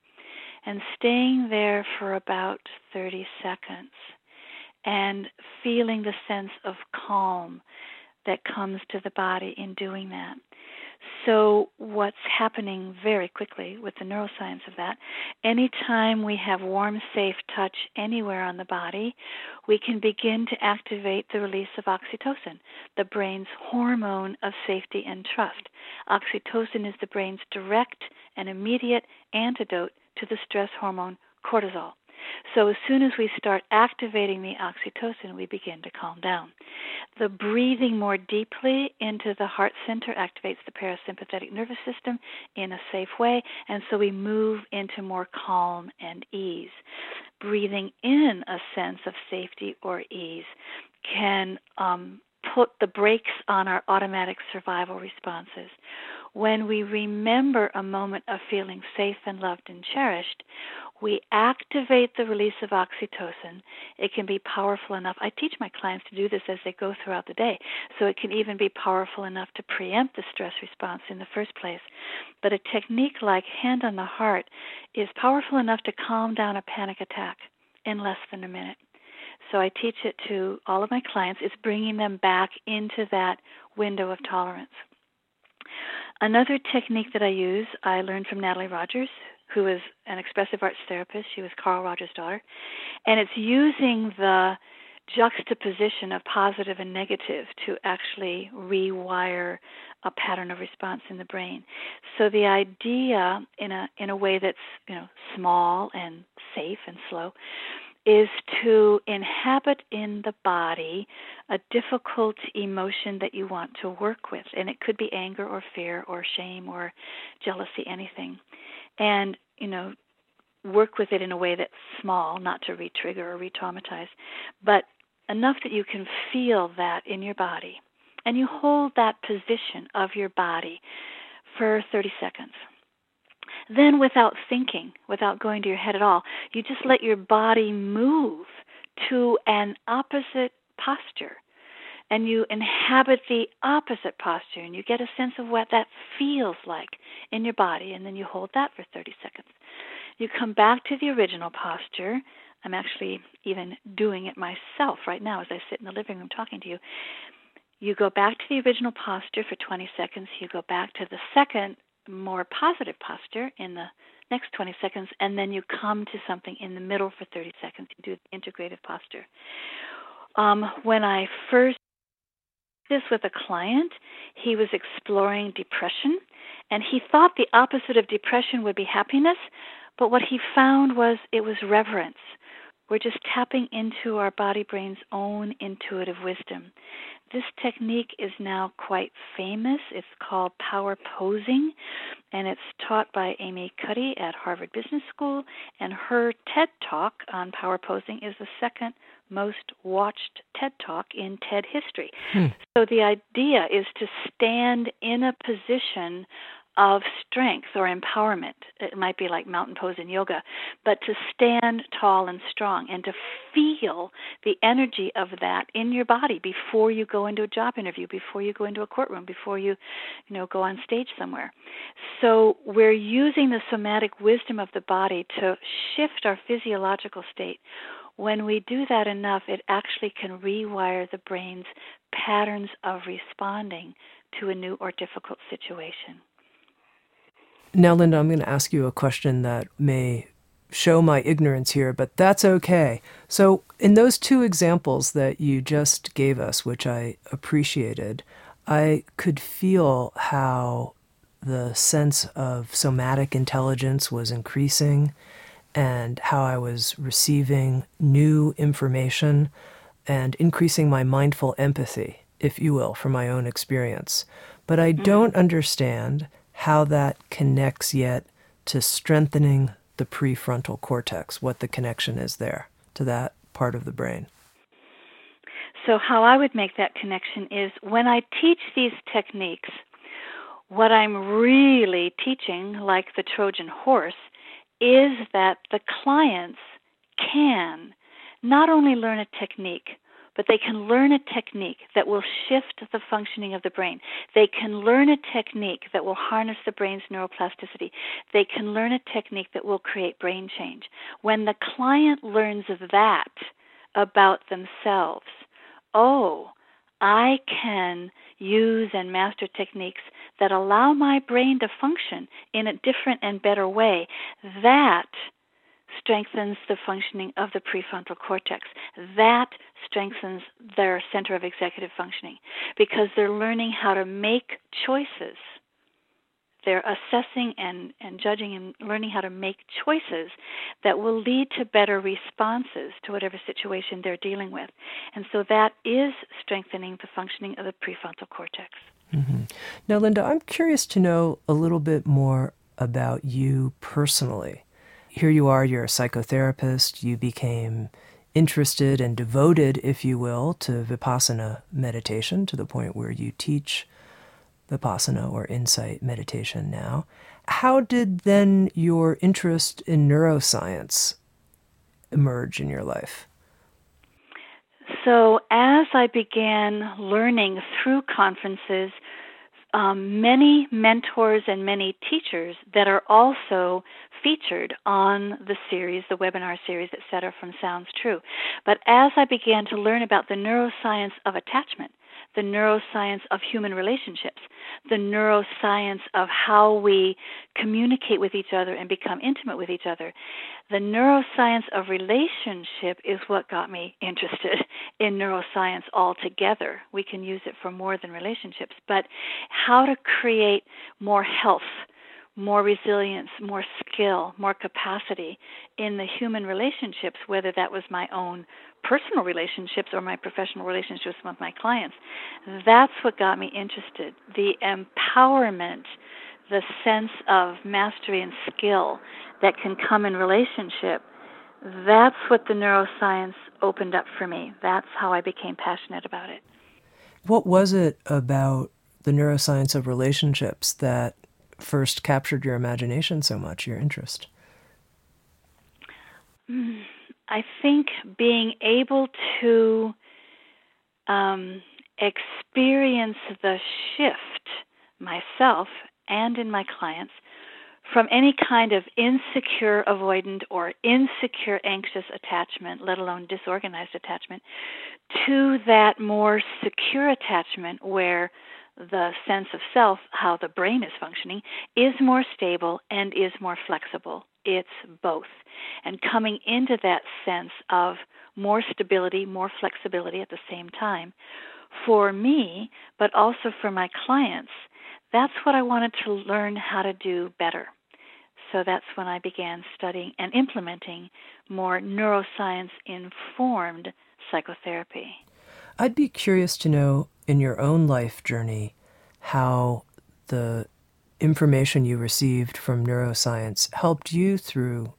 and staying there for about 30 seconds and feeling the sense of calm that comes to the body in doing that. So, what's happening very quickly with the neuroscience of that, anytime we have warm, safe touch anywhere on the body, we can begin to activate the release of oxytocin, the brain's hormone of safety and trust. Oxytocin is the brain's direct and immediate antidote to the stress hormone cortisol. So as soon as we start activating the oxytocin, we begin to calm down. The breathing more deeply into the heart center activates the parasympathetic nervous system in a safe way, and so we move into more calm and ease. Breathing in a sense of safety or ease can um, put the brakes on our automatic survival responses. When we remember a moment of feeling safe and loved and cherished, we activate the release of oxytocin. It can be powerful enough. I teach my clients to do this as they go throughout the day, so it can even be powerful enough to preempt the stress response in the first place. But a technique like hand on the heart is powerful enough to calm down a panic attack in less than a minute. So I teach it to all of my clients. It's bringing them back into that window of tolerance. Another technique that I use, I learned from Natalie Rogers, who is an expressive arts therapist. She was Carl Rogers' daughter. And it's using the juxtaposition of positive and negative to actually rewire a pattern of response in the brain. So the idea in a in a way that's, you know, small and safe and slow is to inhabit in the body a difficult emotion that you want to work with. And it could be anger or fear or shame or jealousy, anything. And, you know, work with it in a way that's small, not to re trigger or re traumatize, but enough that you can feel that in your body. And you hold that position of your body for 30 seconds. Then, without thinking, without going to your head at all, you just let your body move to an opposite posture. And you inhabit the opposite posture, and you get a sense of what that feels like in your body, and then you hold that for 30 seconds. You come back to the original posture. I'm actually even doing it myself right now as I sit in the living room talking to you. You go back to the original posture for 20 seconds. You go back to the second more positive posture in the next 20 seconds, and then you come to something in the middle for 30 seconds. You do the integrative posture. Um, when I first this with a client, he was exploring depression, and he thought the opposite of depression would be happiness, but what he found was it was reverence. We're just tapping into our body brain's own intuitive wisdom. This technique is now quite famous. It's called power posing, and it's taught by Amy Cuddy at Harvard Business School. And her TED Talk on power posing is the second most watched TED Talk in TED history. Hmm. So the idea is to stand in a position of strength or empowerment. It might be like mountain pose in yoga, but to stand tall and strong and to feel the energy of that in your body before you go into a job interview, before you go into a courtroom, before you, you know, go on stage somewhere. So we're using the somatic wisdom of the body to shift our physiological state. When we do that enough, it actually can rewire the brain's patterns of responding to a new or difficult situation. Now, Linda, I'm going to ask you a question that may show my ignorance here, but that's okay. So, in those two examples that you just gave us, which I appreciated, I could feel how the sense of somatic intelligence was increasing and how I was receiving new information and increasing my mindful empathy, if you will, for my own experience. But I mm-hmm. don't understand how that connects yet to strengthening the prefrontal cortex, what the connection is there to that part of the brain. So, how I would make that connection is when I teach these techniques, what I'm really teaching, like the Trojan horse, is that the clients can not only learn a technique, but they can learn a technique that will shift the functioning of the brain. They can learn a technique that will harness the brain's neuroplasticity. They can learn a technique that will create brain change. When the client learns that about themselves, oh, I can use and master techniques that allow my brain to function in a different and better way. That strengthens the functioning of the prefrontal cortex. That strengthens their center of executive functioning because they're learning how to make choices. They're assessing and, and judging and learning how to make choices that will lead to better responses to whatever situation they're dealing with. And so that is strengthening the functioning of the prefrontal cortex. Mm-hmm. Now, Linda, I'm curious to know a little bit more about you personally here you are, you're a psychotherapist, you became interested and devoted, if you will, to Vipassana meditation to the point where you teach Vipassana or insight meditation now. How did then your interest in neuroscience emerge in your life? So, as I began learning through conferences, um, many mentors and many teachers that are also featured on the series, the webinar series, etc., from Sounds True. But as I began to learn about the neuroscience of attachment, the neuroscience of human relationships, the neuroscience of how we communicate with each other and become intimate with each other. The neuroscience of relationship is what got me interested in neuroscience altogether. We can use it for more than relationships, but how to create more health more resilience, more skill, more capacity in the human relationships, whether that was my own personal relationships or my professional relationships with my clients. That's what got me interested. The empowerment, the sense of mastery and skill that can come in relationship. That's what the neuroscience opened up for me. That's how I became passionate about it. What was it about the neuroscience of relationships that first captured your imagination so much, your interest? Mm. I think being able to um, experience the shift myself and in my clients from any kind of insecure avoidant or insecure anxious attachment, let alone disorganized attachment, to that more secure attachment where the sense of self, how the brain is functioning, is more stable and is more flexible. It's both. And coming into that sense of more stability, more flexibility at the same time, for me, but also for my clients, that's what I wanted to learn how to do better. So that's when I began studying and implementing more neuroscience informed psychotherapy. I'd be curious to know in your own life journey how the information you received from neuroscience helped you through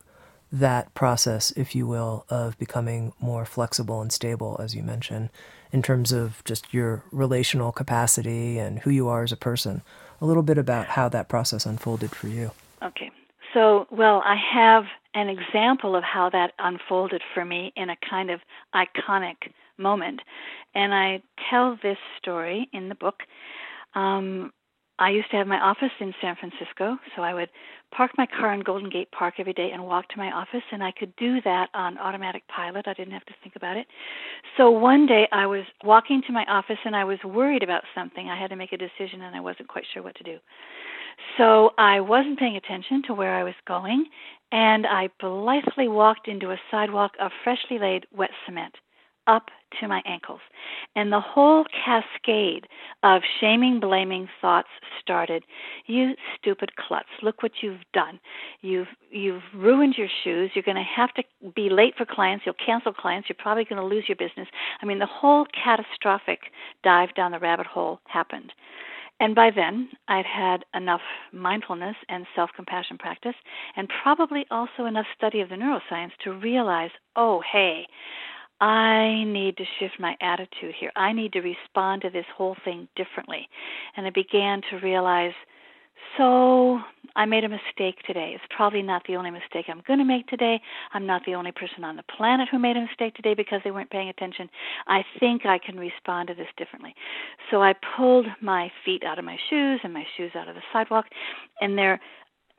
that process, if you will, of becoming more flexible and stable, as you mentioned, in terms of just your relational capacity and who you are as a person. A little bit about how that process unfolded for you. Okay. So, well, I have an example of how that unfolded for me in a kind of iconic moment. And I tell this story in the book. Um, I used to have my office in San Francisco, so I would park my car in Golden Gate Park every day and walk to my office, and I could do that on automatic pilot. I didn't have to think about it. So one day I was walking to my office and I was worried about something. I had to make a decision and I wasn't quite sure what to do. So I wasn't paying attention to where I was going, and I blithely walked into a sidewalk of freshly laid wet cement up to my ankles. And the whole cascade of shaming, blaming thoughts started. You stupid klutz, look what you've done. You've you've ruined your shoes. You're going to have to be late for clients. You'll cancel clients. You're probably going to lose your business. I mean, the whole catastrophic dive down the rabbit hole happened. And by then, I'd had enough mindfulness and self compassion practice, and probably also enough study of the neuroscience to realize oh, hey, I need to shift my attitude here. I need to respond to this whole thing differently. And I began to realize so I made a mistake today. It's probably not the only mistake I'm going to make today. I'm not the only person on the planet who made a mistake today because they weren't paying attention. I think I can respond to this differently. So I pulled my feet out of my shoes and my shoes out of the sidewalk, and there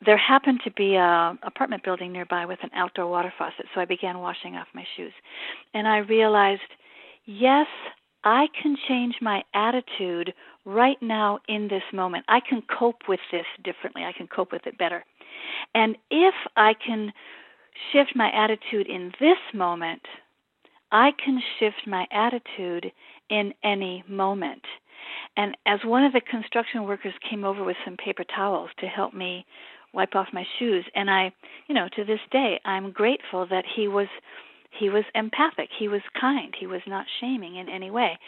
there happened to be a apartment building nearby with an outdoor water faucet, so I began washing off my shoes. And I realized, yes, I can change my attitude right now in this moment. I can cope with this differently. I can cope with it better. And if I can shift my attitude in this moment, I can shift my attitude in any moment. And as one of the construction workers came over with some paper towels to help me wipe off my shoes. And i you know to this day i'm grateful that he was he was empathic. He was kind. He was not shaming in any way.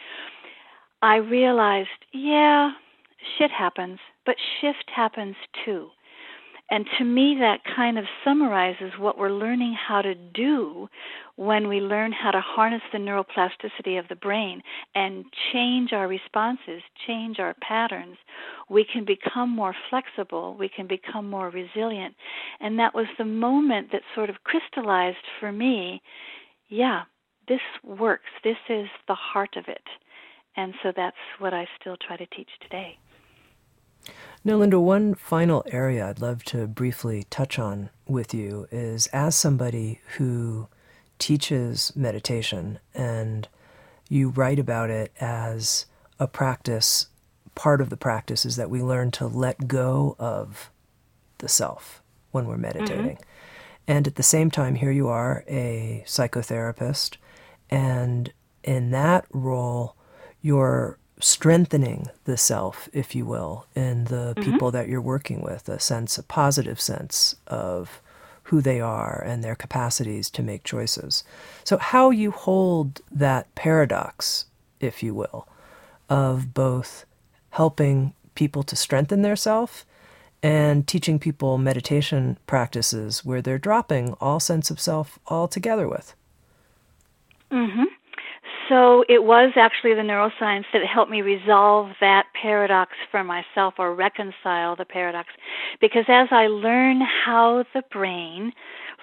I realized yeah shit happens but shift happens too and to me, that kind of summarizes what we're learning how to do when we learn how to harness the neuroplasticity of the brain and change our responses, change our patterns. We can become more flexible, we can become more resilient. And that was the moment that sort of crystallized for me yeah, this works, this is the heart of it. And so that's what I still try to teach today. Now, Linda, one final area I'd love to briefly touch on with you is as somebody who teaches meditation and you write about it as a practice, part of the practice is that we learn to let go of the self when we're meditating. Mm-hmm. And at the same time, here you are, a psychotherapist, and in that role, you're strengthening the self, if you will, in the mm-hmm. people that you're working with, a sense, a positive sense of who they are and their capacities to make choices. So, how you hold that paradox, if you will, of both helping people to strengthen their self and teaching people meditation practices where they're dropping all sense of self altogether with. Mm-hmm. So it was actually the neuroscience that helped me resolve that paradox for myself or reconcile the paradox. Because as I learn how the brain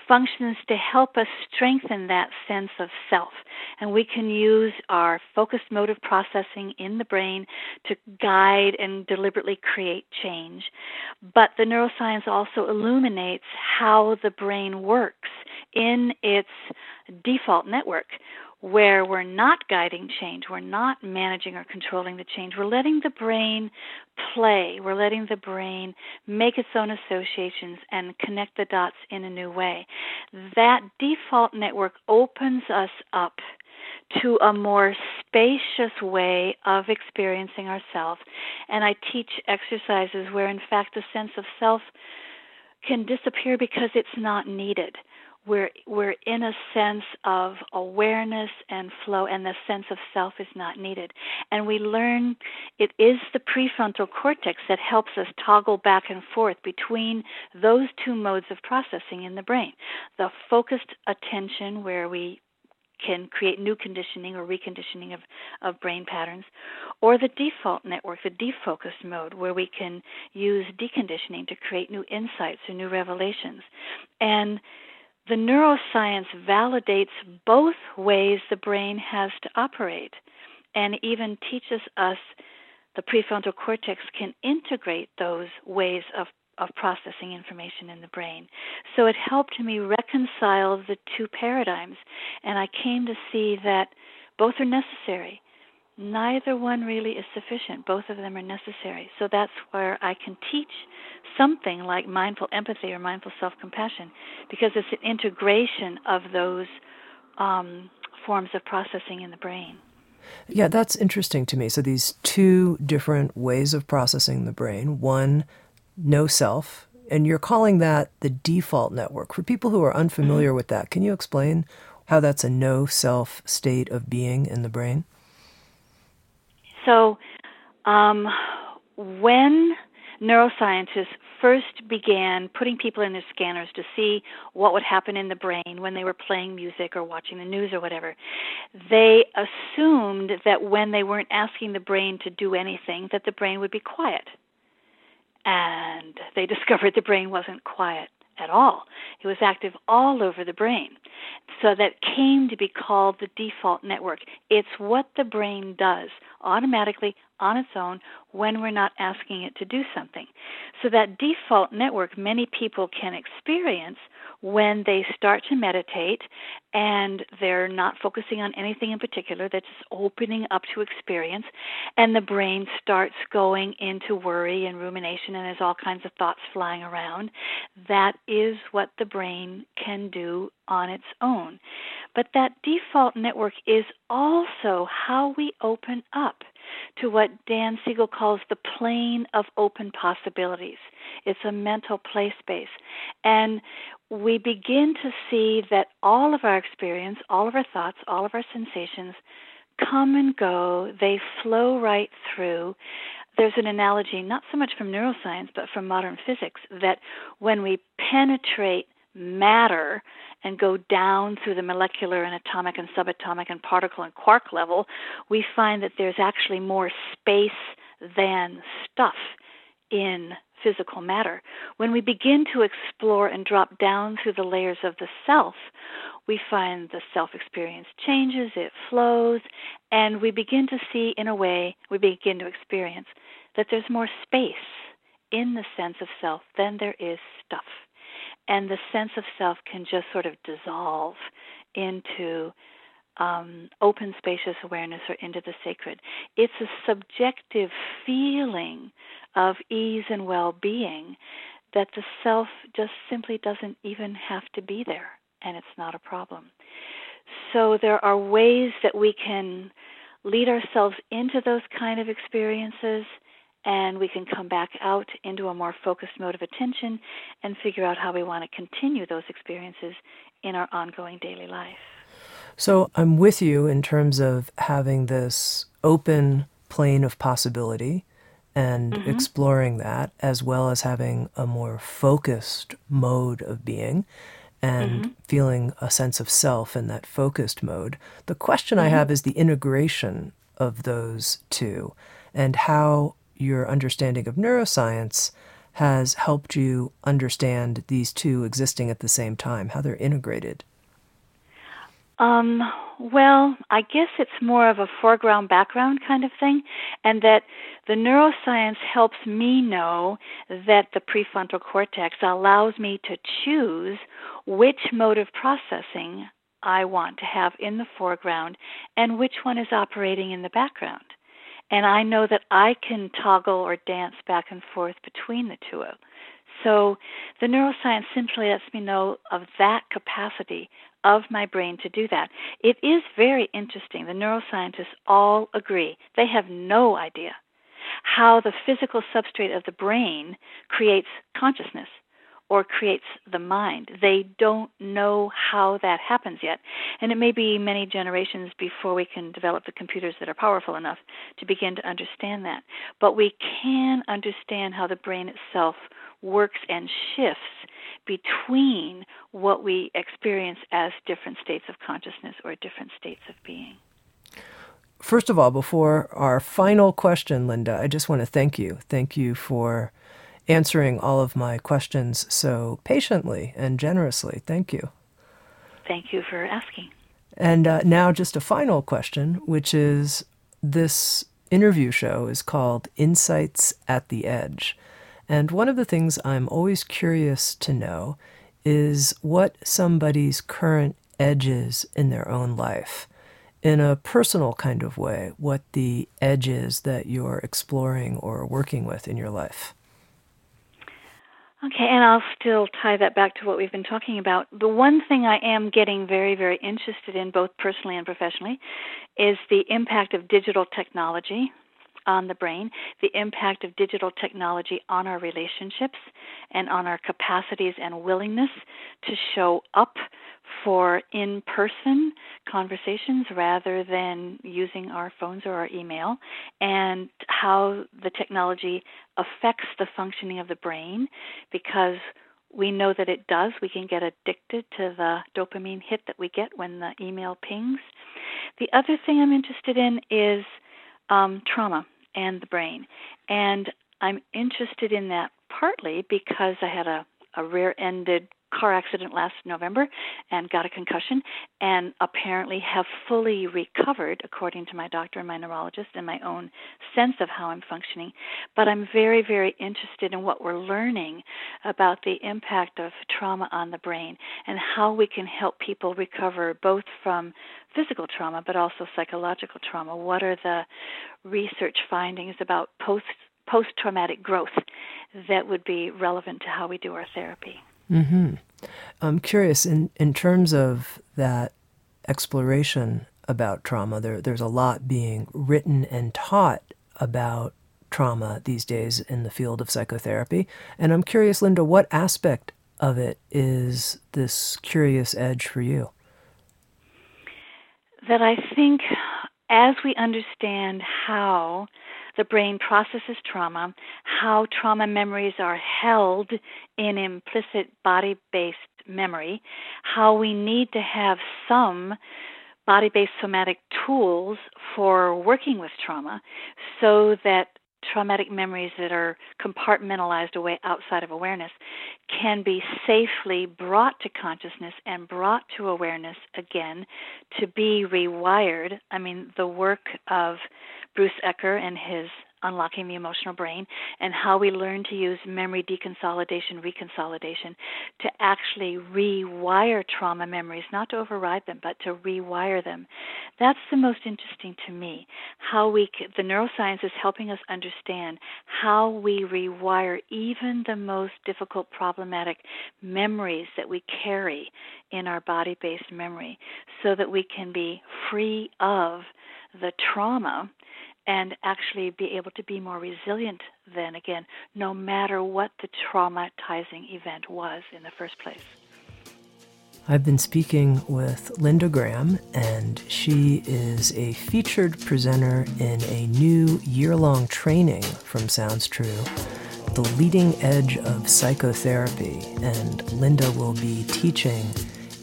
functions to help us strengthen that sense of self, and we can use our focused motive processing in the brain to guide and deliberately create change. But the neuroscience also illuminates how the brain works in its default network where we're not guiding change, we're not managing or controlling the change, we're letting the brain play, we're letting the brain make its own associations and connect the dots in a new way. That default network opens us up to a more spacious way of experiencing ourselves. And I teach exercises where, in fact, the sense of self can disappear because it's not needed we're we're in a sense of awareness and flow and the sense of self is not needed and we learn it is the prefrontal cortex that helps us toggle back and forth between those two modes of processing in the brain the focused attention where we can create new conditioning or reconditioning of, of brain patterns, or the default network, the defocused mode, where we can use deconditioning to create new insights or new revelations. And the neuroscience validates both ways the brain has to operate and even teaches us the prefrontal cortex can integrate those ways of, of processing information in the brain. So it helped me reconcile the two paradigms, and I came to see that both are necessary neither one really is sufficient. Both of them are necessary. So that's where I can teach something like mindful empathy or mindful self compassion because it's an integration of those um, forms of processing in the brain. Yeah, that's interesting to me. So these two different ways of processing the brain one, no self, and you're calling that the default network. For people who are unfamiliar mm-hmm. with that, can you explain how that's a no self state of being in the brain? So, um, when neuroscientists first began putting people in their scanners to see what would happen in the brain when they were playing music or watching the news or whatever, they assumed that when they weren't asking the brain to do anything, that the brain would be quiet. And they discovered the brain wasn't quiet at all. It was active all over the brain. So that came to be called the default network. It's what the brain does automatically on its own when we're not asking it to do something. So that default network many people can experience when they start to meditate and they're not focusing on anything in particular, they're just opening up to experience, and the brain starts going into worry and rumination, and there's all kinds of thoughts flying around. That is what the brain can do on its own. But that default network is also how we open up to what Dan Siegel calls the plane of open possibilities. It's a mental play space. And we begin to see that all of our experience, all of our thoughts, all of our sensations come and go, they flow right through. There's an analogy, not so much from neuroscience, but from modern physics, that when we penetrate matter and go down through the molecular and atomic and subatomic and particle and quark level, we find that there's actually more space than stuff in physical matter. When we begin to explore and drop down through the layers of the self, we find the self experience changes, it flows, and we begin to see, in a way, we begin to experience that there's more space in the sense of self than there is stuff. And the sense of self can just sort of dissolve into um, open, spacious awareness or into the sacred. It's a subjective feeling of ease and well being that the self just simply doesn't even have to be there, and it's not a problem. So there are ways that we can lead ourselves into those kind of experiences and we can come back out into a more focused mode of attention and figure out how we want to continue those experiences in our ongoing daily life. So I'm with you in terms of having this open plane of possibility and mm-hmm. exploring that, as well as having a more focused mode of being and mm-hmm. feeling a sense of self in that focused mode. The question mm-hmm. I have is the integration of those two and how your understanding of neuroscience has helped you understand these two existing at the same time, how they're integrated. Um, well, I guess it's more of a foreground background kind of thing, and that the neuroscience helps me know that the prefrontal cortex allows me to choose which mode of processing I want to have in the foreground and which one is operating in the background. And I know that I can toggle or dance back and forth between the two. So the neuroscience simply lets me know of that capacity of my brain to do that. It is very interesting. The neuroscientists all agree. They have no idea how the physical substrate of the brain creates consciousness or creates the mind. They don't know how that happens yet. And it may be many generations before we can develop the computers that are powerful enough to begin to understand that. But we can understand how the brain itself works and shifts between what we experience as different states of consciousness or different states of being. First of all, before our final question, Linda, I just want to thank you. Thank you for answering all of my questions so patiently and generously. Thank you. Thank you for asking. And uh, now, just a final question, which is this interview show is called Insights at the Edge. And one of the things I'm always curious to know is what somebody's current edge is in their own life. In a personal kind of way, what the edge is that you're exploring or working with in your life. Okay, and I'll still tie that back to what we've been talking about. The one thing I am getting very, very interested in, both personally and professionally, is the impact of digital technology on the brain, the impact of digital technology on our relationships, and on our capacities and willingness to show up for in person conversations rather than using our phones or our email, and how the technology affects the functioning of the brain because we know that it does. We can get addicted to the dopamine hit that we get when the email pings. The other thing I'm interested in is um, trauma and the brain. And I'm interested in that partly because I had a, a rear ended car accident last November and got a concussion and apparently have fully recovered according to my doctor and my neurologist and my own sense of how I'm functioning. But I'm very very interested in what we're learning about the impact of trauma on the brain and how we can help people recover both from physical trauma but also psychological trauma. What are the research findings about post post traumatic growth that would be relevant to how we do our therapy Mm-hmm. I'm curious in in terms of that exploration about trauma. There, there's a lot being written and taught about trauma these days in the field of psychotherapy. And I'm curious, Linda, what aspect of it is this curious edge for you? That I think as we understand how the brain processes trauma, how trauma memories are held in implicit body based memory, how we need to have some body based somatic tools for working with trauma so that traumatic memories that are compartmentalized away outside of awareness can be safely brought to consciousness and brought to awareness again to be rewired. I mean, the work of Bruce Ecker and his unlocking the emotional brain and how we learn to use memory deconsolidation, reconsolidation to actually rewire trauma memories, not to override them, but to rewire them. That's the most interesting to me. How we, the neuroscience is helping us understand how we rewire even the most difficult, problematic memories that we carry in our body based memory so that we can be free of the trauma and actually be able to be more resilient then again, no matter what the traumatizing event was in the first place. I've been speaking with Linda Graham, and she is a featured presenter in a new year long training from Sounds True, The Leading Edge of Psychotherapy. And Linda will be teaching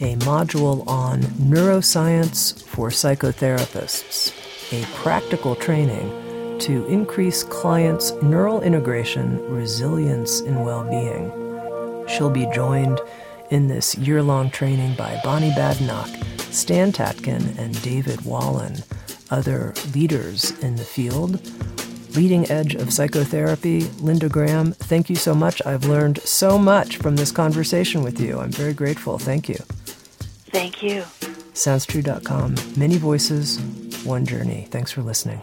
a module on neuroscience for psychotherapists, a practical training to increase clients' neural integration, resilience, and well being. She'll be joined in this year long training by Bonnie Badenoch, Stan Tatkin, and David Wallin, other leaders in the field. Leading Edge of Psychotherapy, Linda Graham, thank you so much. I've learned so much from this conversation with you. I'm very grateful. Thank you. Thank you. SoundsTrue.com. Many voices, one journey. Thanks for listening.